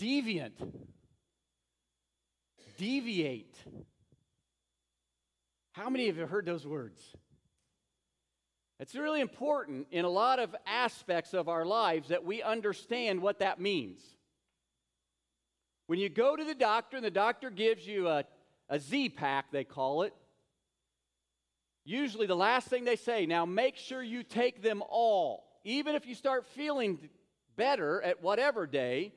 deviant, deviate. How many of you heard those words? It's really important in a lot of aspects of our lives that we understand what that means. When you go to the doctor and the doctor gives you a, a Z pack, they call it, usually the last thing they say, now make sure you take them all. Even if you start feeling better at whatever day,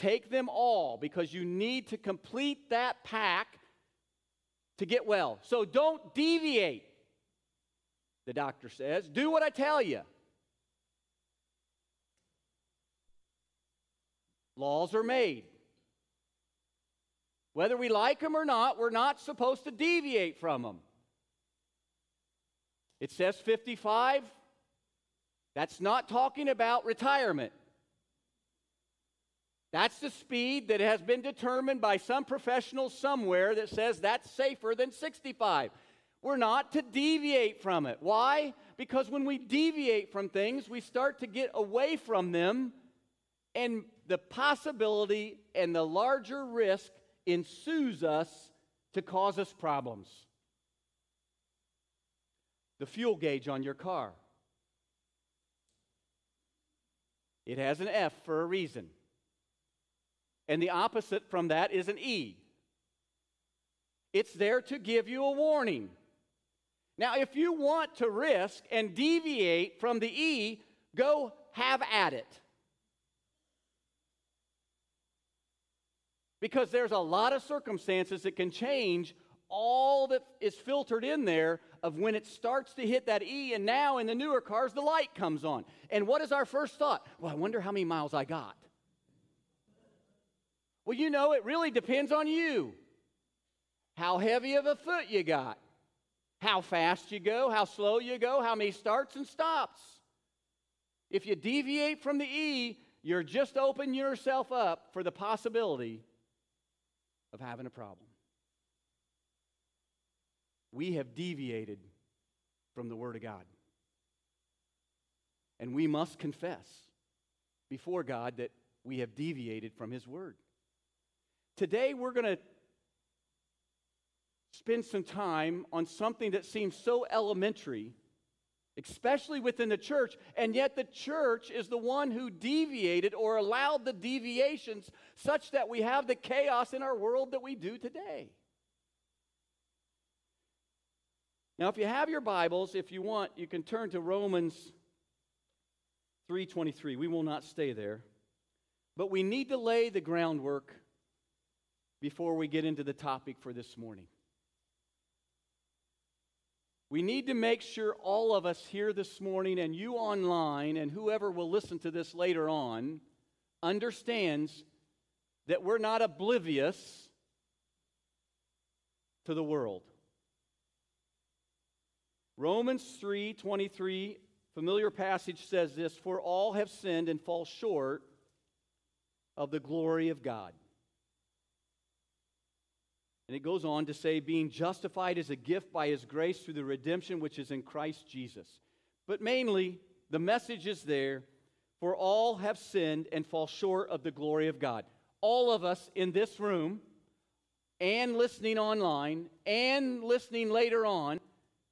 take them all because you need to complete that pack to get well. So don't deviate, the doctor says. Do what I tell you. Laws are made. Whether we like them or not, we're not supposed to deviate from them. It says 55. That's not talking about retirement. That's the speed that has been determined by some professional somewhere that says that's safer than 65. We're not to deviate from it. Why? Because when we deviate from things, we start to get away from them, and the possibility and the larger risk ensues us to cause us problems. The fuel gauge on your car. It has an F for a reason. And the opposite from that is an E. It's there to give you a warning. Now, if you want to risk and deviate from the E, go have at it. Because there's a lot of circumstances that can change all that is filtered in there of when it starts to hit that E, and now in the newer cars, the light comes on. And what is our first thought? Well, I wonder how many miles I got. Well, you know, it really depends on you. How heavy of a foot you got, how fast you go, how slow you go, how many starts and stops. If you deviate from the E, you're just opening yourself up for the possibility of having a problem. We have deviated from the Word of God. And we must confess before God that we have deviated from His Word. Today, we're going to spend some time on something that seems so elementary, especially within the church, and yet the church is the one who deviated or allowed the deviations such that we have the chaos in our world that we do today. Now, if you have your Bibles, if you want, you can turn to Romans 3:23. We will not stay there. But we need to lay the groundwork before we get into the topic for this morning. We need to make sure all of us here this morning and you online and whoever will listen to this later on understands that we're not oblivious to the world. Romans 3:23 familiar passage says this for all have sinned and fall short of the glory of God. And it goes on to say, being justified as a gift by his grace through the redemption which is in Christ Jesus. But mainly, the message is there for all have sinned and fall short of the glory of God. All of us in this room and listening online and listening later on,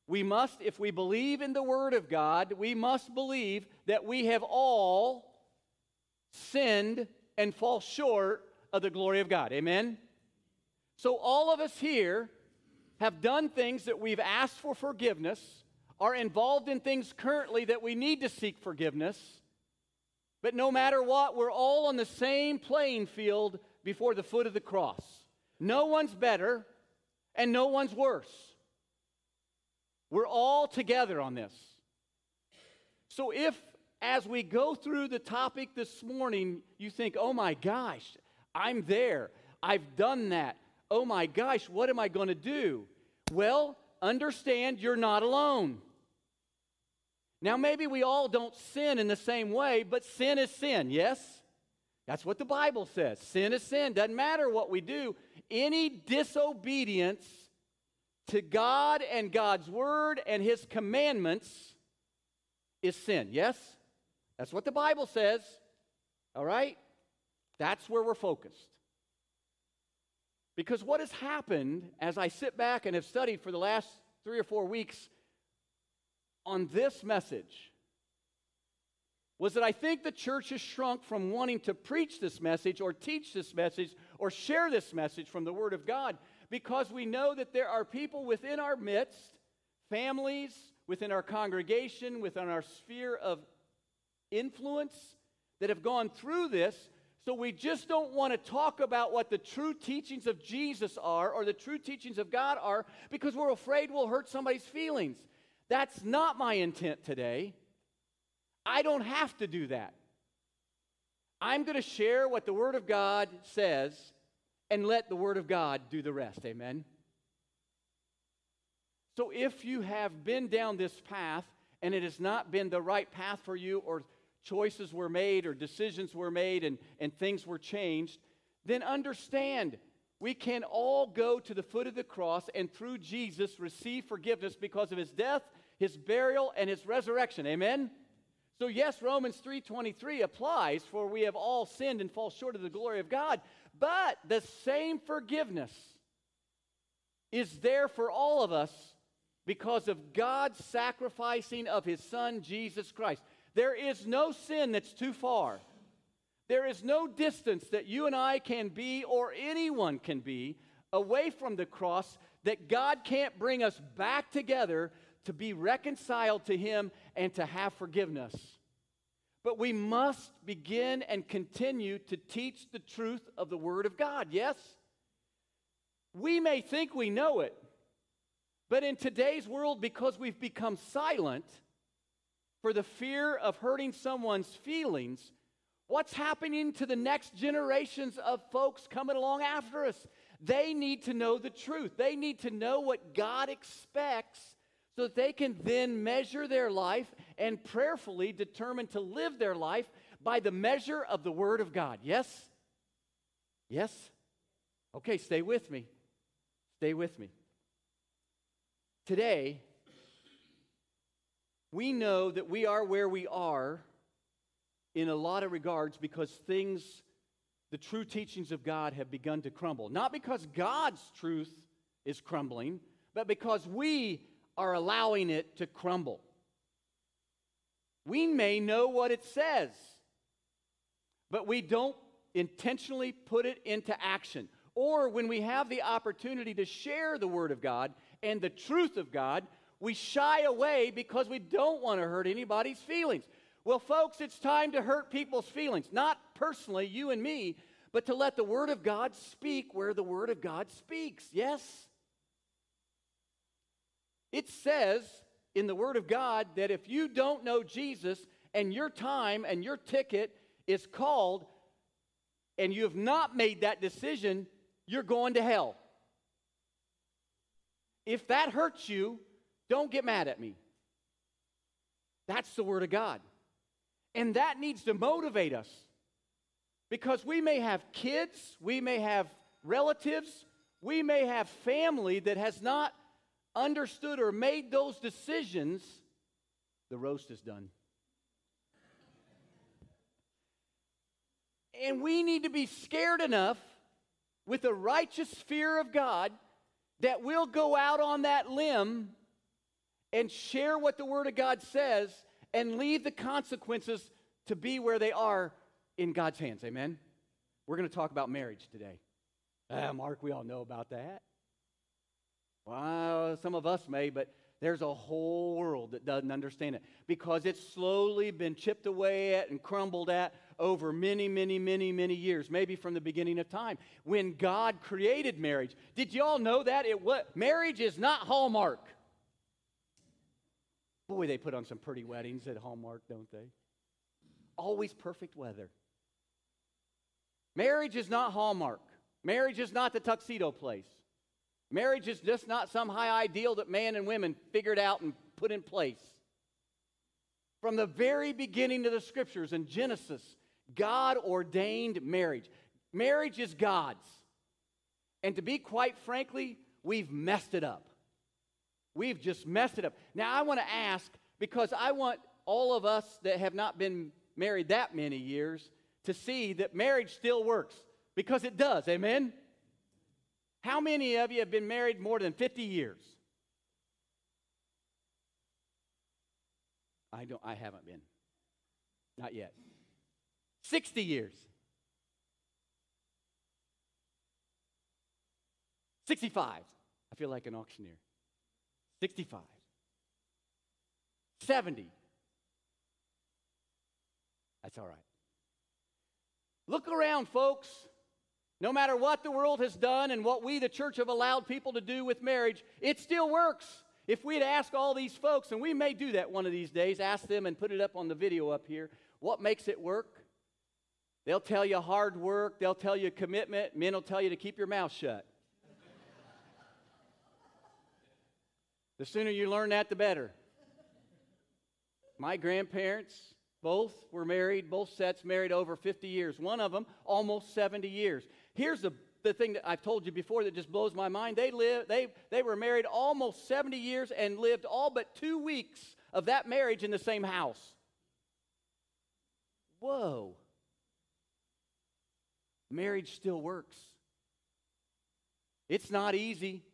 we must, if we believe in the Word of God, we must believe that we have all sinned and fall short of the glory of God. Amen? So, all of us here have done things that we've asked for forgiveness, are involved in things currently that we need to seek forgiveness. But no matter what, we're all on the same playing field before the foot of the cross. No one's better and no one's worse. We're all together on this. So, if as we go through the topic this morning, you think, oh my gosh, I'm there, I've done that, oh my gosh, what am I going to do? Well, understand you're not alone. Now, maybe we all don't sin in the same way, but sin is sin, yes? That's what the Bible says. Sin is sin. Doesn't matter what we do. Any disobedience to God and God's word and his commandments is sin, yes? That's what the Bible says, all right? That's where we're focused. Because what has happened as I sit back and have studied for the last three or four weeks on this message was that I think the church has shrunk from wanting to preach this message or teach this message or share this message from the Word of God because we know that there are people within our midst, families, within our congregation, within our sphere of influence that have gone through this. So we just don't want to talk about what the true teachings of Jesus are or the true teachings of God are because we're afraid we'll hurt somebody's feelings. That's not my intent today. I don't have to do that. I'm going to share what the Word of God says and let the Word of God do the rest. Amen. So if you have been down this path and it has not been the right path for you, or choices were made, or decisions were made, and, and things were changed, then understand we can all go to the foot of the cross and through Jesus receive forgiveness because of his death, his burial, and his resurrection. Amen? So yes, Romans 3:23 applies for we have all sinned and fall short of the glory of God, but the same forgiveness is there for all of us because of God's sacrificing of his son Jesus Christ. There is no sin that's too far. There is no distance that you and I can be or anyone can be away from the cross that God can't bring us back together to be reconciled to Him and to have forgiveness. But we must begin and continue to teach the truth of the Word of God, yes? We may think we know it, but in today's world, because we've become silent for the fear of hurting someone's feelings, what's happening to the next generations of folks coming along after us? They need to know the truth. They need to know what God expects so that they can then measure their life and prayerfully determine to live their life by the measure of the Word of God. Yes? Yes? Okay, stay with me. Stay with me. Today, we know that we are where we are in a lot of regards because things, the true teachings of God, have begun to crumble. Not because God's truth is crumbling, but because we are allowing it to crumble. We may know what it says, but we don't intentionally put it into action. Or when we have the opportunity to share the Word of God and the truth of God, we shy away because we don't want to hurt anybody's feelings. Well, folks, it's time to hurt people's feelings. Not personally, you and me, but to let the Word of God speak where the Word of God speaks. Yes? It says in the Word of God that if you don't know Jesus and your time and your ticket is called and you have not made that decision, you're going to hell. If that hurts you, don't get mad at me. That's the Word of God. And that needs to motivate us because we may have kids, we may have relatives, we may have family that has not understood or made those decisions, the roast is done. And we need to be scared enough with a righteous fear of God that we'll go out on that limb and share what the Word of God says and leave the consequences to be where they are in God's hands. Amen? We're going to talk about marriage today. Ah, Mark, we all know about that. Well, some of us may, but there's a whole world that doesn't understand it because it's slowly been chipped away at and crumbled at over many, many, many, many years, maybe from the beginning of time when God created marriage. Did you all know that? It what marriage is not Hallmark. Boy, they put on some pretty weddings at Hallmark, don't they? Always perfect weather. Marriage is not Hallmark. Marriage is not the tuxedo place. Marriage is just not some high ideal that man and women figured out and put in place. From the very beginning of the scriptures in Genesis, God ordained marriage. Marriage is God's. And to be quite frankly, we've messed it up. We've just messed it up. Now, I want to ask because I want all of us that have not been married that many years to see that marriage still works because it does. Amen? How many of you have been married more than 50 years? I don't I haven't been. Not yet. 60 years. 65. I feel like an auctioneer. 65. 70. That's all right. Look around, folks. No matter what the world has done and what we, the church, have allowed people to do with marriage, it still works. If we'd ask all these folks, and we may do that one of these days, ask them and put it up on the video up here, what makes it work? They'll tell you hard work, they'll tell you commitment, men will tell you to keep your mouth shut. The sooner you learn that, the better. My grandparents, both were married, both sets married over 50 years. One of them almost 70 years. Here's the, the thing that I've told you before that just blows my mind. They, live, they, they were married almost 70 years and lived all but two weeks of that marriage in the same house. Whoa. Marriage still works. It's not easy.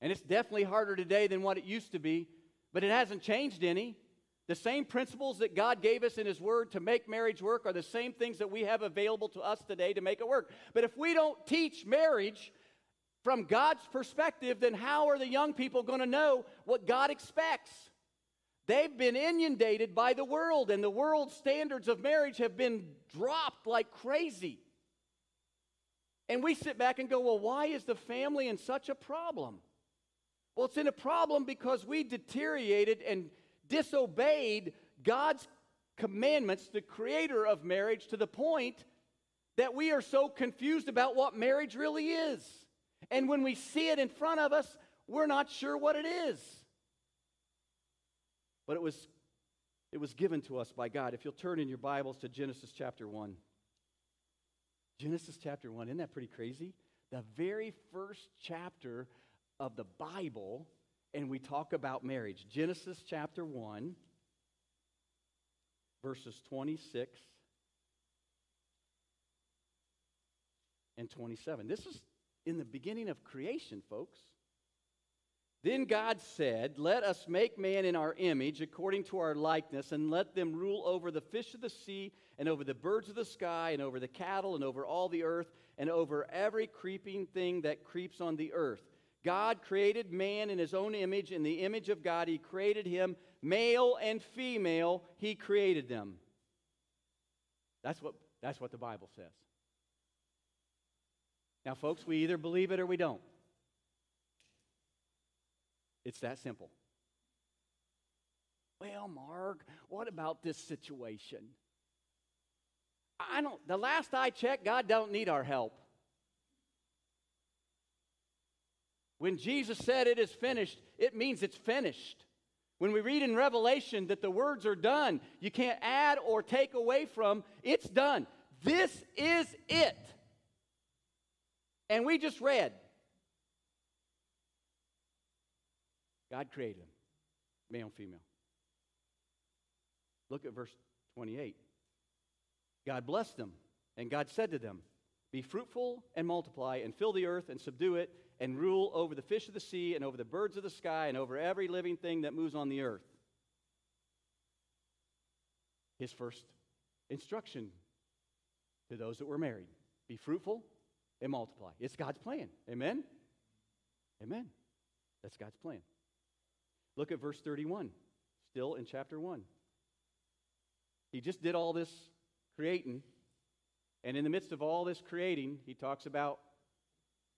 And it's definitely harder today than what it used to be, but it hasn't changed any. The same principles that God gave us in His Word to make marriage work are the same things that we have available to us today to make it work. But if we don't teach marriage from God's perspective, then how are the young people going to know what God expects? They've been inundated by the world, and the world's standards of marriage have been dropped like crazy. And we sit back and go, well, why is the family in such a problem? Well, it's in a problem because we deteriorated and disobeyed God's commandments, the creator of marriage, to the point that we are so confused about what marriage really is. And when we see it in front of us, we're not sure what it is. But it was, it was given to us by God. If you'll turn in your Bibles to Genesis chapter 1. Genesis chapter 1, isn't that pretty crazy? The very first chapter of the Bible and we talk about marriage. Genesis chapter 1, verses 26 and 27. This is in the beginning of creation, folks. Then God said, Let us make man in our image, according to our likeness, and let them rule over the fish of the sea, and over the birds of the sky, and over the cattle, and over all the earth, and over every creeping thing that creeps on the earth. God created man in his own image. In the image of God, he created him. Male and female, he created them. That's what, that's what the Bible says. Now, folks, we either believe it or we don't. It's that simple. Well, Mark, what about this situation? I don't, the last I checked, God don't need our help. When Jesus said it is finished, it means it's finished. When we read in Revelation that the words are done, you can't add or take away from, it's done. This is it. And we just read God created them, male and female. Look at verse 28. God blessed them, and God said to them, Be fruitful and multiply, and fill the earth and subdue it and rule over the fish of the sea and over the birds of the sky and over every living thing that moves on the earth. His first instruction to those that were married be fruitful and multiply. It's God's plan. Amen? Amen. That's God's plan. Look at verse 31, still in chapter 1. He just did all this creating, and in the midst of all this creating, he talks about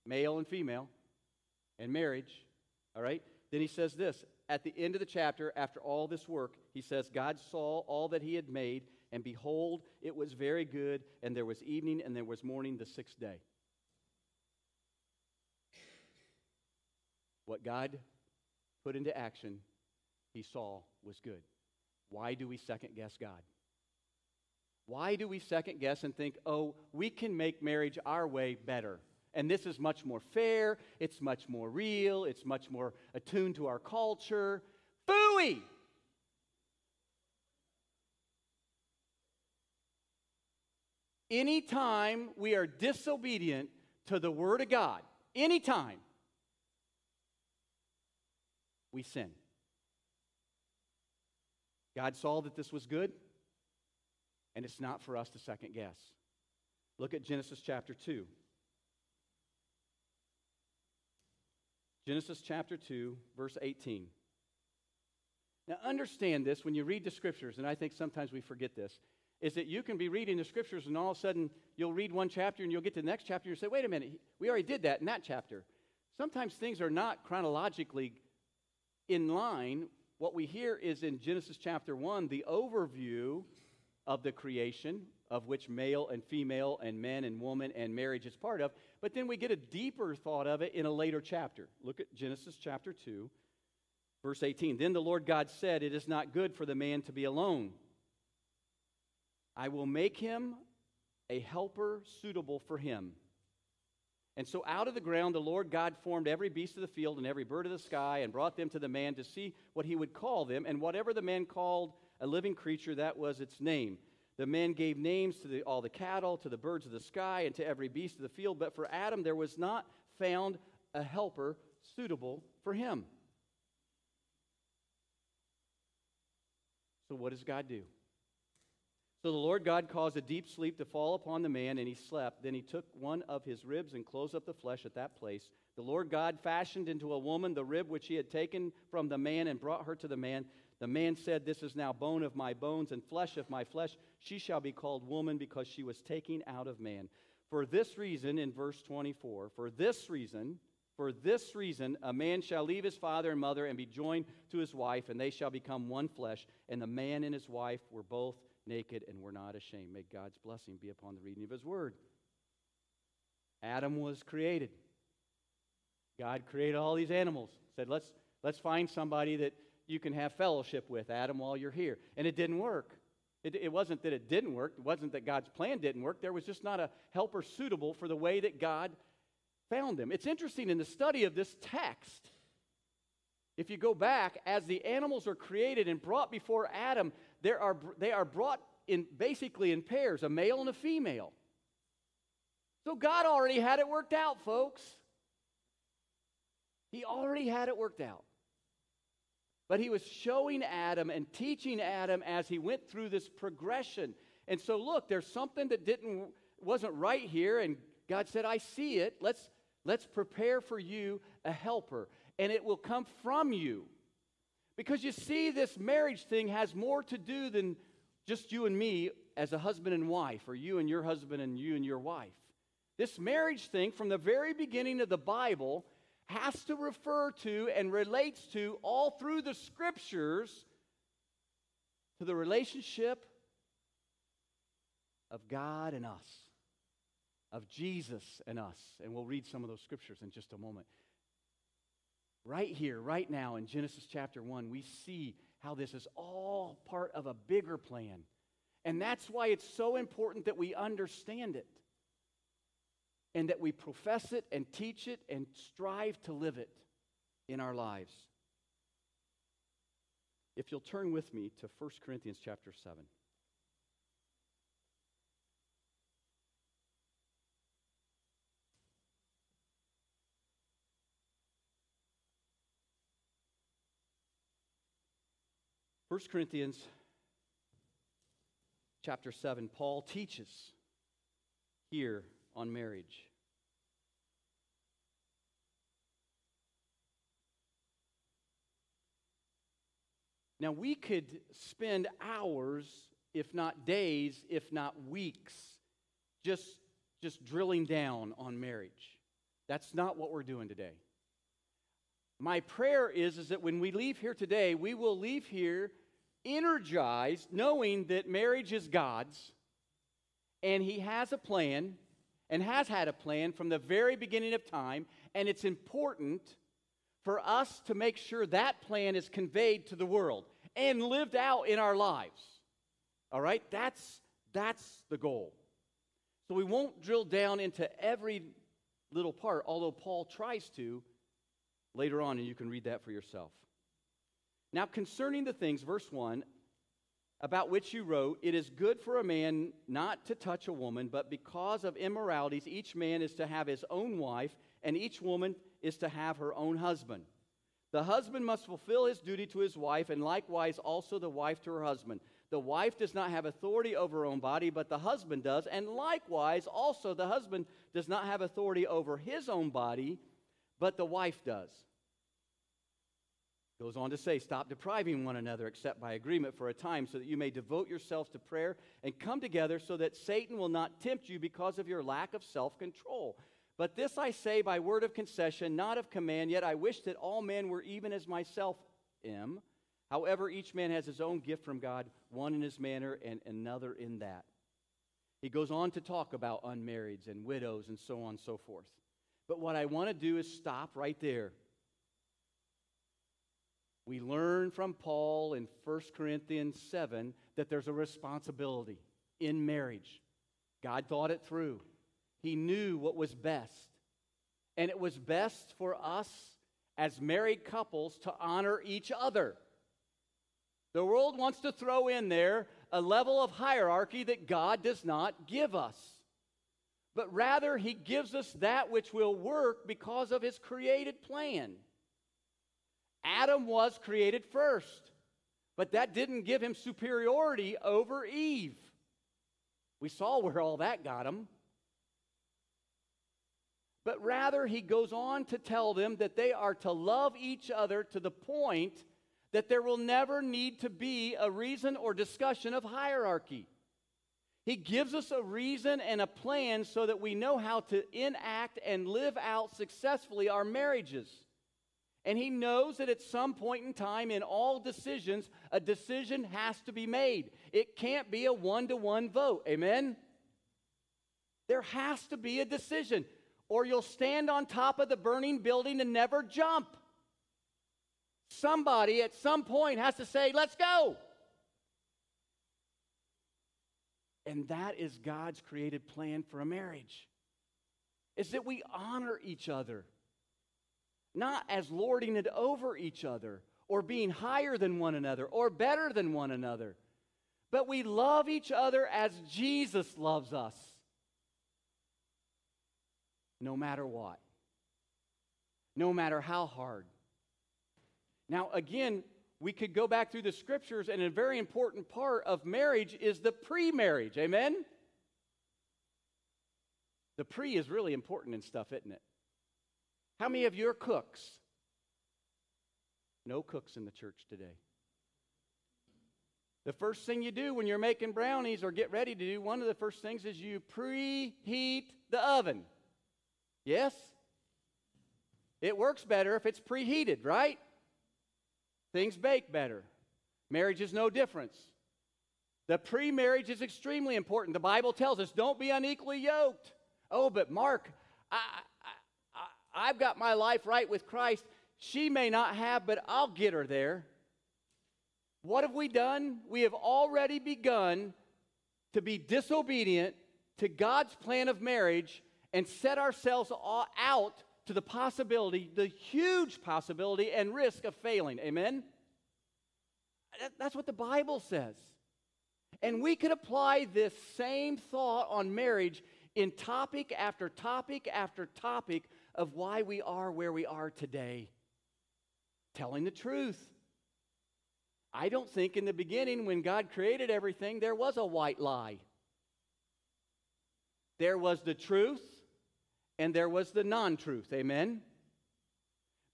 male and female, and marriage. All right? Then he says this at the end of the chapter, after all this work, he says, God saw all that he had made, and behold, it was very good, and there was evening and there was morning the sixth day. What God put into action, he saw was good. Why do we second guess God? Why do we second guess and think, oh, we can make marriage our way better? And this is much more fair, it's much more real, it's much more attuned to our culture. Fooey! Anytime we are disobedient to the Word of God, anytime, we sin. God saw that this was good, and it's not for us to second guess. Look at Genesis chapter 2. Genesis chapter 2, verse 18. Now, understand this when you read the scriptures, and I think sometimes we forget this, is that you can be reading the scriptures and all of a sudden you'll read one chapter and you'll get to the next chapter and you say, wait a minute, we already did that in that chapter. Sometimes things are not chronologically in line. What we hear is in Genesis chapter 1, the overview of the creation, of which male and female and men and woman and marriage is part of. But then we get a deeper thought of it in a later chapter. Look at Genesis chapter 2, verse 18. Then the Lord God said, It is not good for the man to be alone. I will make him a helper suitable for him. And so out of the ground the Lord God formed every beast of the field and every bird of the sky and brought them to the man to see what he would call them. And whatever the man called a living creature, that was its name. The man gave names to the, all the cattle, to the birds of the sky, and to every beast of the field. But for Adam, there was not found a helper suitable for him. So, what does God do? So the Lord God caused a deep sleep to fall upon the man, and he slept. Then he took one of his ribs and closed up the flesh at that place. The Lord God fashioned into a woman the rib which he had taken from the man and brought her to the man. The man said, This is now bone of my bones and flesh of my flesh. She shall be called woman because she was taken out of man. For this reason, in verse 24, for this reason, for this reason, a man shall leave his father and mother and be joined to his wife, and they shall become one flesh. And the man and his wife were both naked and were not ashamed. May God's blessing be upon the reading of his word. Adam was created. God created all these animals. Said, let's, let's find somebody that you can have fellowship with, Adam, while you're here. And it didn't work. It, it wasn't that it didn't work. It wasn't that God's plan didn't work. There was just not a helper suitable for the way that God found them. It's interesting in the study of this text. If you go back, as the animals are created and brought before Adam, there are, they are brought in basically in pairs, a male and a female. So God already had it worked out, folks. He already had it worked out. But he was showing Adam and teaching Adam as he went through this progression. And so look, there's something that didn't wasn't right here and God said, "I see it. Let's let's prepare for you a helper and it will come from you." Because you see this marriage thing has more to do than just you and me as a husband and wife or you and your husband and you and your wife. This marriage thing from the very beginning of the Bible has to refer to and relates to all through the scriptures to the relationship of God and us, of Jesus and us. And we'll read some of those scriptures in just a moment. Right here, right now in Genesis chapter 1, we see how this is all part of a bigger plan. And that's why it's so important that we understand it and that we profess it and teach it and strive to live it in our lives. If you'll turn with me to 1 Corinthians chapter 7. First Corinthians chapter 7, Paul teaches here on marriage. Now, we could spend hours, if not days, if not weeks, just, just drilling down on marriage. That's not what we're doing today. My prayer is, is that when we leave here today, we will leave here energized, knowing that marriage is God's, and He has a plan and has had a plan from the very beginning of time, and it's important for us to make sure that plan is conveyed to the world and lived out in our lives. All right? That's, that's the goal. So we won't drill down into every little part, although Paul tries to later on, and you can read that for yourself. Now, concerning the things, verse 1, about which you wrote, It is good for a man not to touch a woman, but because of immoralities, each man is to have his own wife, and each woman is to have her own husband. The husband must fulfill his duty to his wife, and likewise also the wife to her husband. The wife does not have authority over her own body, but the husband does, and likewise also the husband does not have authority over his own body, but the wife does. Goes on to say, Stop depriving one another except by agreement for a time, so that you may devote yourselves to prayer and come together, so that Satan will not tempt you because of your lack of self control. But this I say by word of concession, not of command, yet I wish that all men were even as myself am. However, each man has his own gift from God, one in his manner and another in that. He goes on to talk about unmarrieds and widows and so on and so forth. But what I want to do is stop right there. We learn from Paul in 1 Corinthians 7 that there's a responsibility in marriage. God thought it through, He knew what was best. And it was best for us as married couples to honor each other. The world wants to throw in there a level of hierarchy that God does not give us. But rather, He gives us that which will work because of His created plan. Adam was created first, but that didn't give him superiority over Eve. We saw where all that got him. But rather, he goes on to tell them that they are to love each other to the point that there will never need to be a reason or discussion of hierarchy. He gives us a reason and a plan so that we know how to enact and live out successfully our marriages. And he knows that at some point in time in all decisions, a decision has to be made. It can't be a one to one vote. Amen? There has to be a decision, or you'll stand on top of the burning building and never jump. Somebody at some point has to say, Let's go. And that is God's created plan for a marriage. Is that we honor each other not as lording it over each other or being higher than one another or better than one another, but we love each other as Jesus loves us, no matter what, no matter how hard. Now, again, we could go back through the scriptures, and a very important part of marriage is the pre marriage. Amen? The pre is really important in stuff, isn't it? How many of you are cooks? No cooks in the church today. The first thing you do when you're making brownies or get ready to do, one of the first things is you preheat the oven. Yes? It works better if it's preheated, right? Things bake better. Marriage is no difference. The pre marriage is extremely important. The Bible tells us don't be unequally yoked. Oh, but Mark, I, I've got my life right with Christ. She may not have, but I'll get her there. What have we done? We have already begun to be disobedient to God's plan of marriage and set ourselves out to the possibility, the huge possibility and risk of failing. Amen? That's what the Bible says. And we could apply this same thought on marriage in topic after topic after topic of why we are where we are today. Telling the truth. I don't think in the beginning, when God created everything, there was a white lie. There was the truth and there was the non truth. Amen?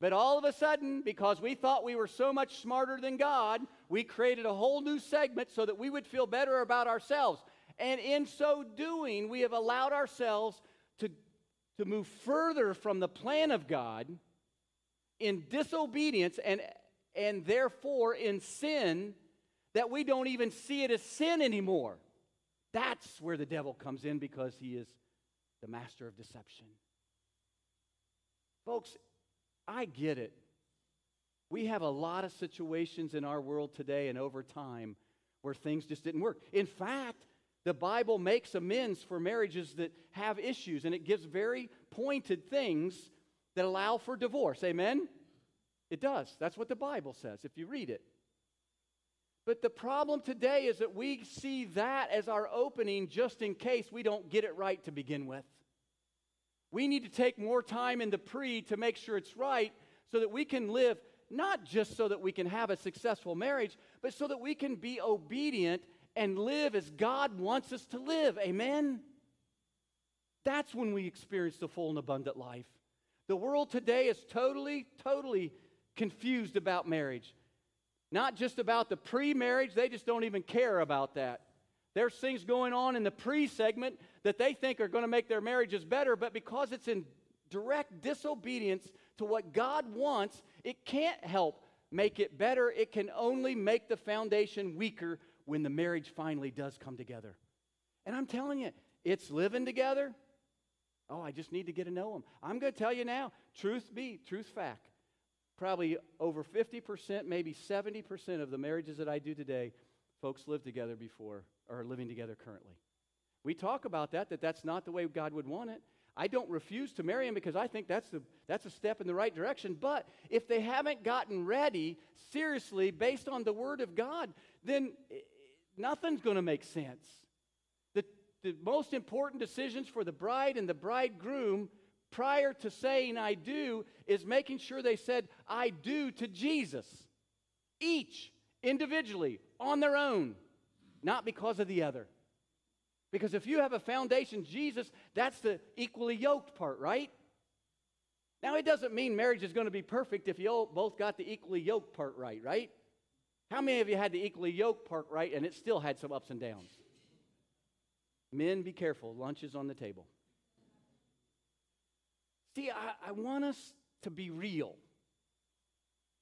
But all of a sudden, because we thought we were so much smarter than God, we created a whole new segment so that we would feel better about ourselves. And in so doing, we have allowed ourselves to move further from the plan of God in disobedience and, and therefore in sin that we don't even see it as sin anymore. That's where the devil comes in because he is the master of deception. Folks, I get it. We have a lot of situations in our world today and over time where things just didn't work. In fact, the Bible makes amends for marriages that have issues, and it gives very pointed things that allow for divorce. Amen? It does. That's what the Bible says if you read it. But the problem today is that we see that as our opening just in case we don't get it right to begin with. We need to take more time in the pre to make sure it's right so that we can live not just so that we can have a successful marriage, but so that we can be obedient and live as God wants us to live. Amen? That's when we experience the full and abundant life. The world today is totally, totally confused about marriage. Not just about the pre marriage, they just don't even care about that. There's things going on in the pre segment that they think are going to make their marriages better, but because it's in direct disobedience to what God wants, it can't help make it better. It can only make the foundation weaker when the marriage finally does come together. And I'm telling you, it's living together. Oh, I just need to get to know them. I'm going to tell you now, truth be, truth fact. Probably over 50%, maybe 70% of the marriages that I do today, folks lived together before or are living together currently. We talk about that, that that's not the way God would want it. I don't refuse to marry him because I think that's, the, that's a step in the right direction. But if they haven't gotten ready seriously based on the Word of God, then nothing's going to make sense. The, the most important decisions for the bride and the bridegroom prior to saying I do is making sure they said I do to Jesus, each individually on their own, not because of the other. Because if you have a foundation, Jesus, that's the equally yoked part, right? Now, it doesn't mean marriage is going to be perfect if you both got the equally yoked part right, right? How many of you had the equally yoked part right and it still had some ups and downs? Men, be careful. Lunch is on the table. See, I, I want us to be real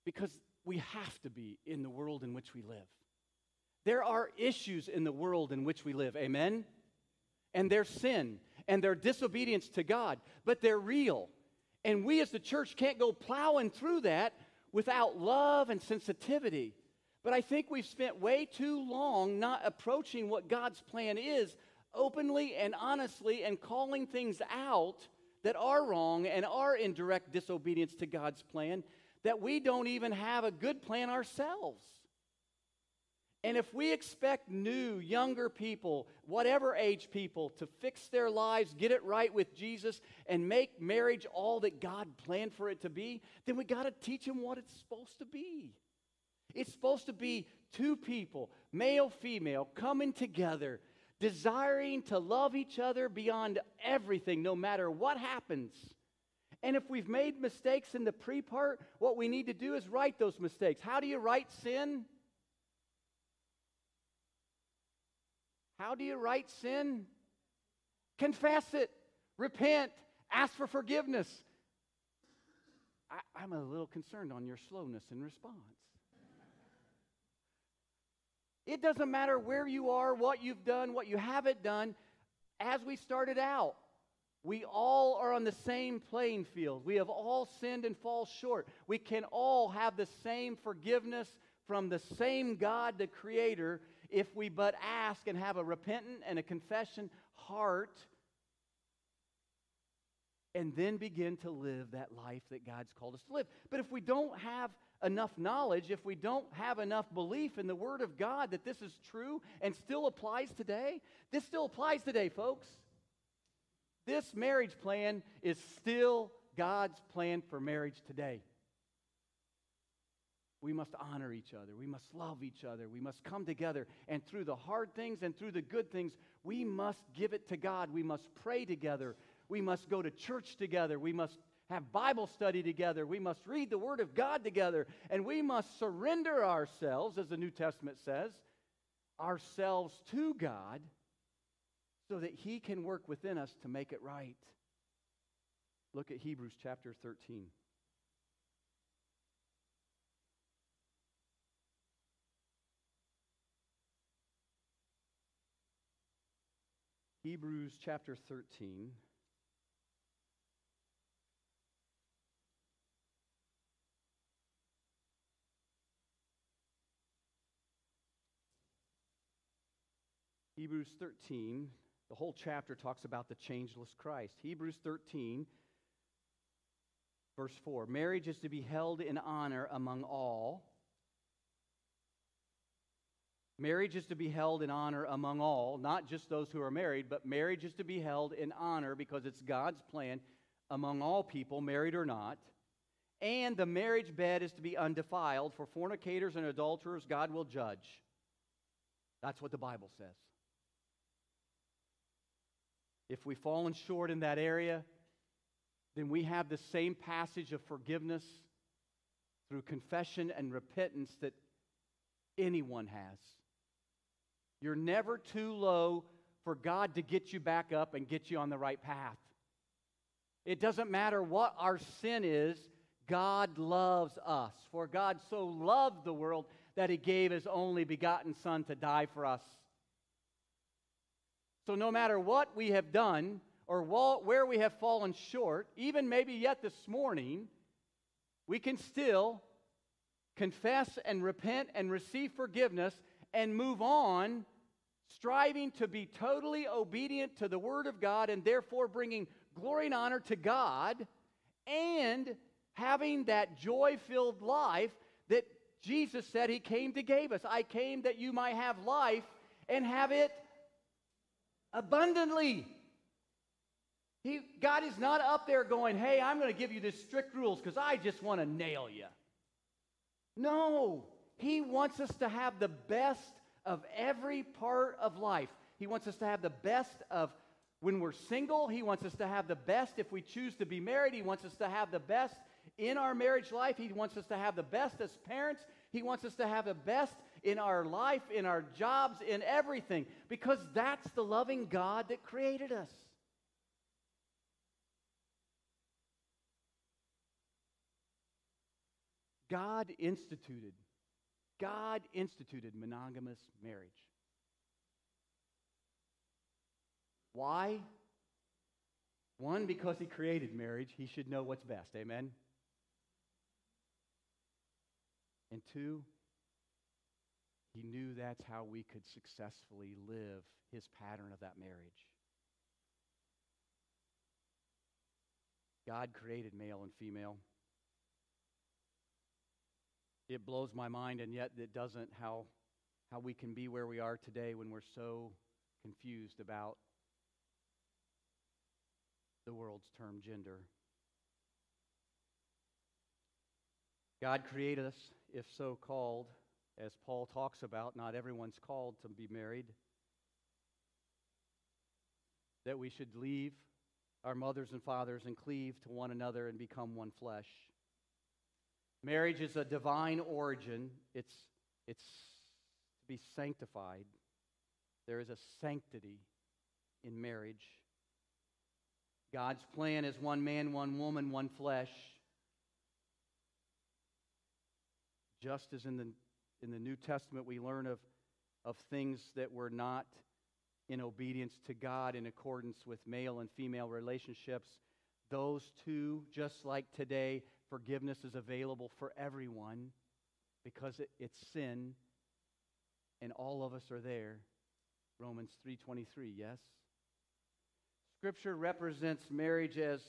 because we have to be in the world in which we live. There are issues in the world in which we live. Amen? and their sin and their disobedience to God, but they're real. And we as the church can't go plowing through that without love and sensitivity. But I think we've spent way too long not approaching what God's plan is openly and honestly and calling things out that are wrong and are in direct disobedience to God's plan that we don't even have a good plan ourselves. And if we expect new, younger people, whatever age people, to fix their lives, get it right with Jesus, and make marriage all that God planned for it to be, then we got to teach them what it's supposed to be. It's supposed to be two people, male, female, coming together, desiring to love each other beyond everything, no matter what happens. And if we've made mistakes in the pre part, what we need to do is right those mistakes. How do you right sin? How do you right sin? Confess it, repent, ask for forgiveness. I, am a little concerned on your slowness in response. It doesn't matter where you are, what you've done, what you haven't done. As we started out, we all are on the same playing field. We have all sinned and fall short. We can all have the same forgiveness from the same God, the Creator, if we but ask and have a repentant and a confession heart and then begin to live that life that God's called us to live. But if we don't have enough knowledge, if we don't have enough belief in the Word of God that this is true and still applies today, this still applies today, folks. This marriage plan is still God's plan for marriage today. We must honor each other. We must love each other. We must come together. And through the hard things and through the good things, we must give it to God. We must pray together. We must go to church together. We must have Bible study together. We must read the Word of God together. And we must surrender ourselves, as the New Testament says, ourselves to God so that He can work within us to make it right. Look at Hebrews chapter 13. Hebrews chapter 13. Hebrews 13, the whole chapter talks about the changeless Christ. Hebrews 13, verse 4 Marriage is to be held in honor among all Marriage is to be held in honor among all, not just those who are married, but marriage is to be held in honor because it's God's plan among all people, married or not. And the marriage bed is to be undefiled. For fornicators and adulterers, God will judge. That's what the Bible says. If we've fallen short in that area, then we have the same passage of forgiveness through confession and repentance that anyone has. You're never too low for God to get you back up and get you on the right path. It doesn't matter what our sin is, God loves us. For God so loved the world that he gave his only begotten Son to die for us. So, no matter what we have done or where we have fallen short, even maybe yet this morning, we can still confess and repent and receive forgiveness and move on, striving to be totally obedient to the Word of God and therefore bringing glory and honor to God and having that joy filled life that Jesus said He came to give us. I came that you might have life and have it abundantly. He, God is not up there going, hey, I'm going to give you this strict rules because I just want to nail you. No, He wants us to have the best of every part of life. He wants us to have the best of when we're single. He wants us to have the best if we choose to be married. He wants us to have the best in our marriage life. He wants us to have the best as parents. He wants us to have the best in our life, in our jobs, in everything, because that's the loving God that created us. God instituted, God instituted monogamous marriage. Why? One, because he created marriage, he should know what's best. Amen? And two, he knew that's how we could successfully live his pattern of that marriage. God created male and female. It blows my mind, and yet it doesn't how, how we can be where we are today when we're so confused about the world's term gender. God created us, if so called, as Paul talks about, not everyone's called to be married. That we should leave our mothers and fathers and cleave to one another and become one flesh. Marriage is a divine origin. It's, it's to be sanctified. There is a sanctity in marriage. God's plan is one man, one woman, one flesh. Just as in the, in the New Testament we learn of, of things that were not in obedience to God in accordance with male and female relationships, those two, just like today, forgiveness is available for everyone because it, it's sin and all of us are there. Romans 3:23, yes. Scripture represents marriage as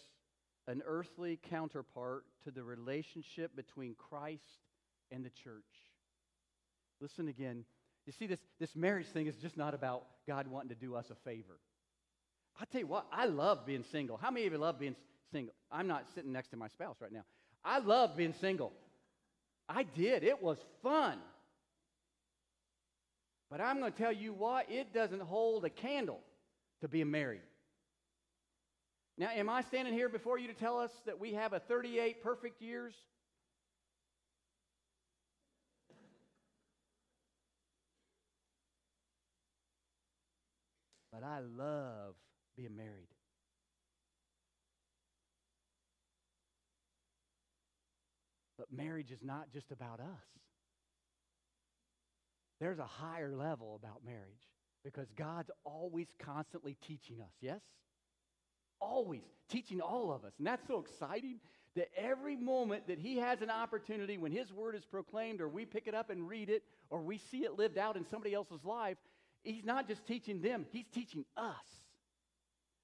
an earthly counterpart to the relationship between Christ and the church. Listen again. You see, this, this marriage thing is just not about God wanting to do us a favor. I'll tell you what, I love being single. How many of you love being single? I'm not sitting next to my spouse right now. I love being single. I did. It was fun. But I'm going to tell you what, it doesn't hold a candle to being married. Now, am I standing here before you to tell us that we have a 38 perfect years? But I love being married. But marriage is not just about us. There's a higher level about marriage because God's always constantly teaching us, yes? Always teaching all of us. And that's so exciting that every moment that He has an opportunity when His word is proclaimed, or we pick it up and read it, or we see it lived out in somebody else's life, He's not just teaching them, He's teaching us.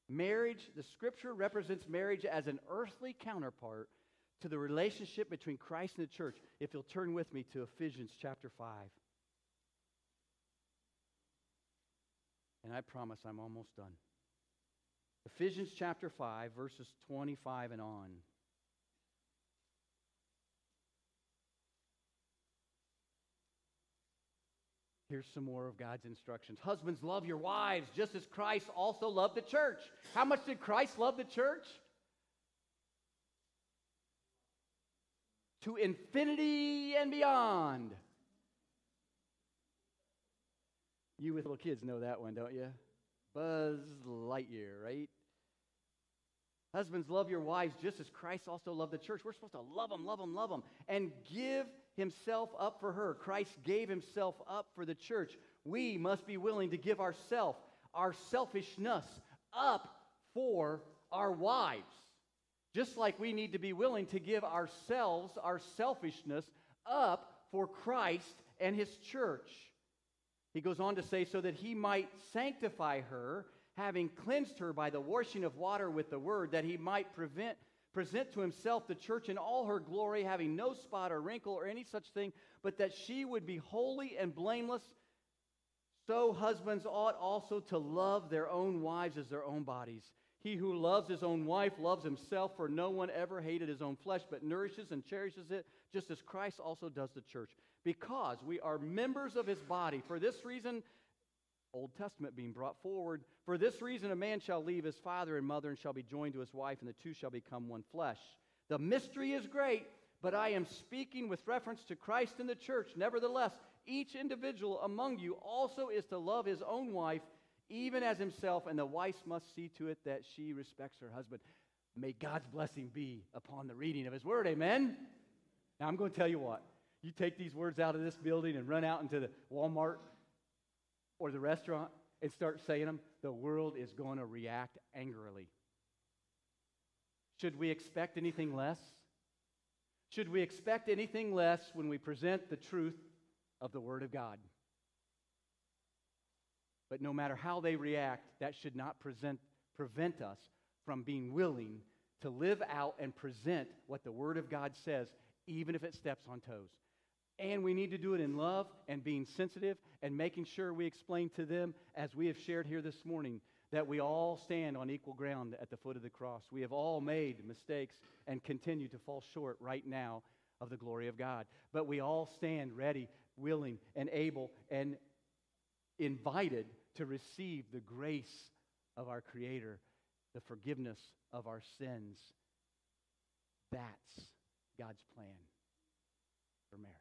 Marriage, the scripture represents marriage as an earthly counterpart to the relationship between Christ and the church, if you'll turn with me to Ephesians chapter 5. And I promise I'm almost done. Ephesians chapter 5, verses 25 and on. Here's some more of God's instructions. Husbands, love your wives just as Christ also loved the church. How much did Christ love the church? To infinity and beyond. You with little kids know that one, don't you? Buzz Lightyear, right? Husbands, love your wives just as Christ also loved the church. We're supposed to love them, love them, love them, and give himself up for her. Christ gave himself up for the church. We must be willing to give ourself, our selfishness, up for our wives. Just like we need to be willing to give ourselves, our selfishness, up for Christ and his church. He goes on to say, so that he might sanctify her having cleansed her by the washing of water with the word, that he might prevent, present to himself the church in all her glory, having no spot or wrinkle or any such thing, but that she would be holy and blameless. So husbands ought also to love their own wives as their own bodies. He who loves his own wife loves himself, for no one ever hated his own flesh, but nourishes and cherishes it, just as Christ also does the church. Because we are members of his body. For this reason, Old Testament being brought forward. For this reason, a man shall leave his father and mother and shall be joined to his wife, and the two shall become one flesh. The mystery is great, but I am speaking with reference to Christ and the church. Nevertheless, each individual among you also is to love his own wife, even as himself, and the wife must see to it that she respects her husband. May God's blessing be upon the reading of his word. Amen. Now, I'm going to tell you what. You take these words out of this building and run out into the Walmart or the restaurant and start saying them, the world is going to react angrily. Should we expect anything less? Should we expect anything less when we present the truth of the Word of God? But no matter how they react, that should not present, prevent us from being willing to live out and present what the Word of God says, even if it steps on toes. And we need to do it in love and being sensitive and making sure we explain to them, as we have shared here this morning, that we all stand on equal ground at the foot of the cross. We have all made mistakes and continue to fall short right now of the glory of God. But we all stand ready, willing, and able and invited to receive the grace of our Creator, the forgiveness of our sins. That's God's plan for marriage.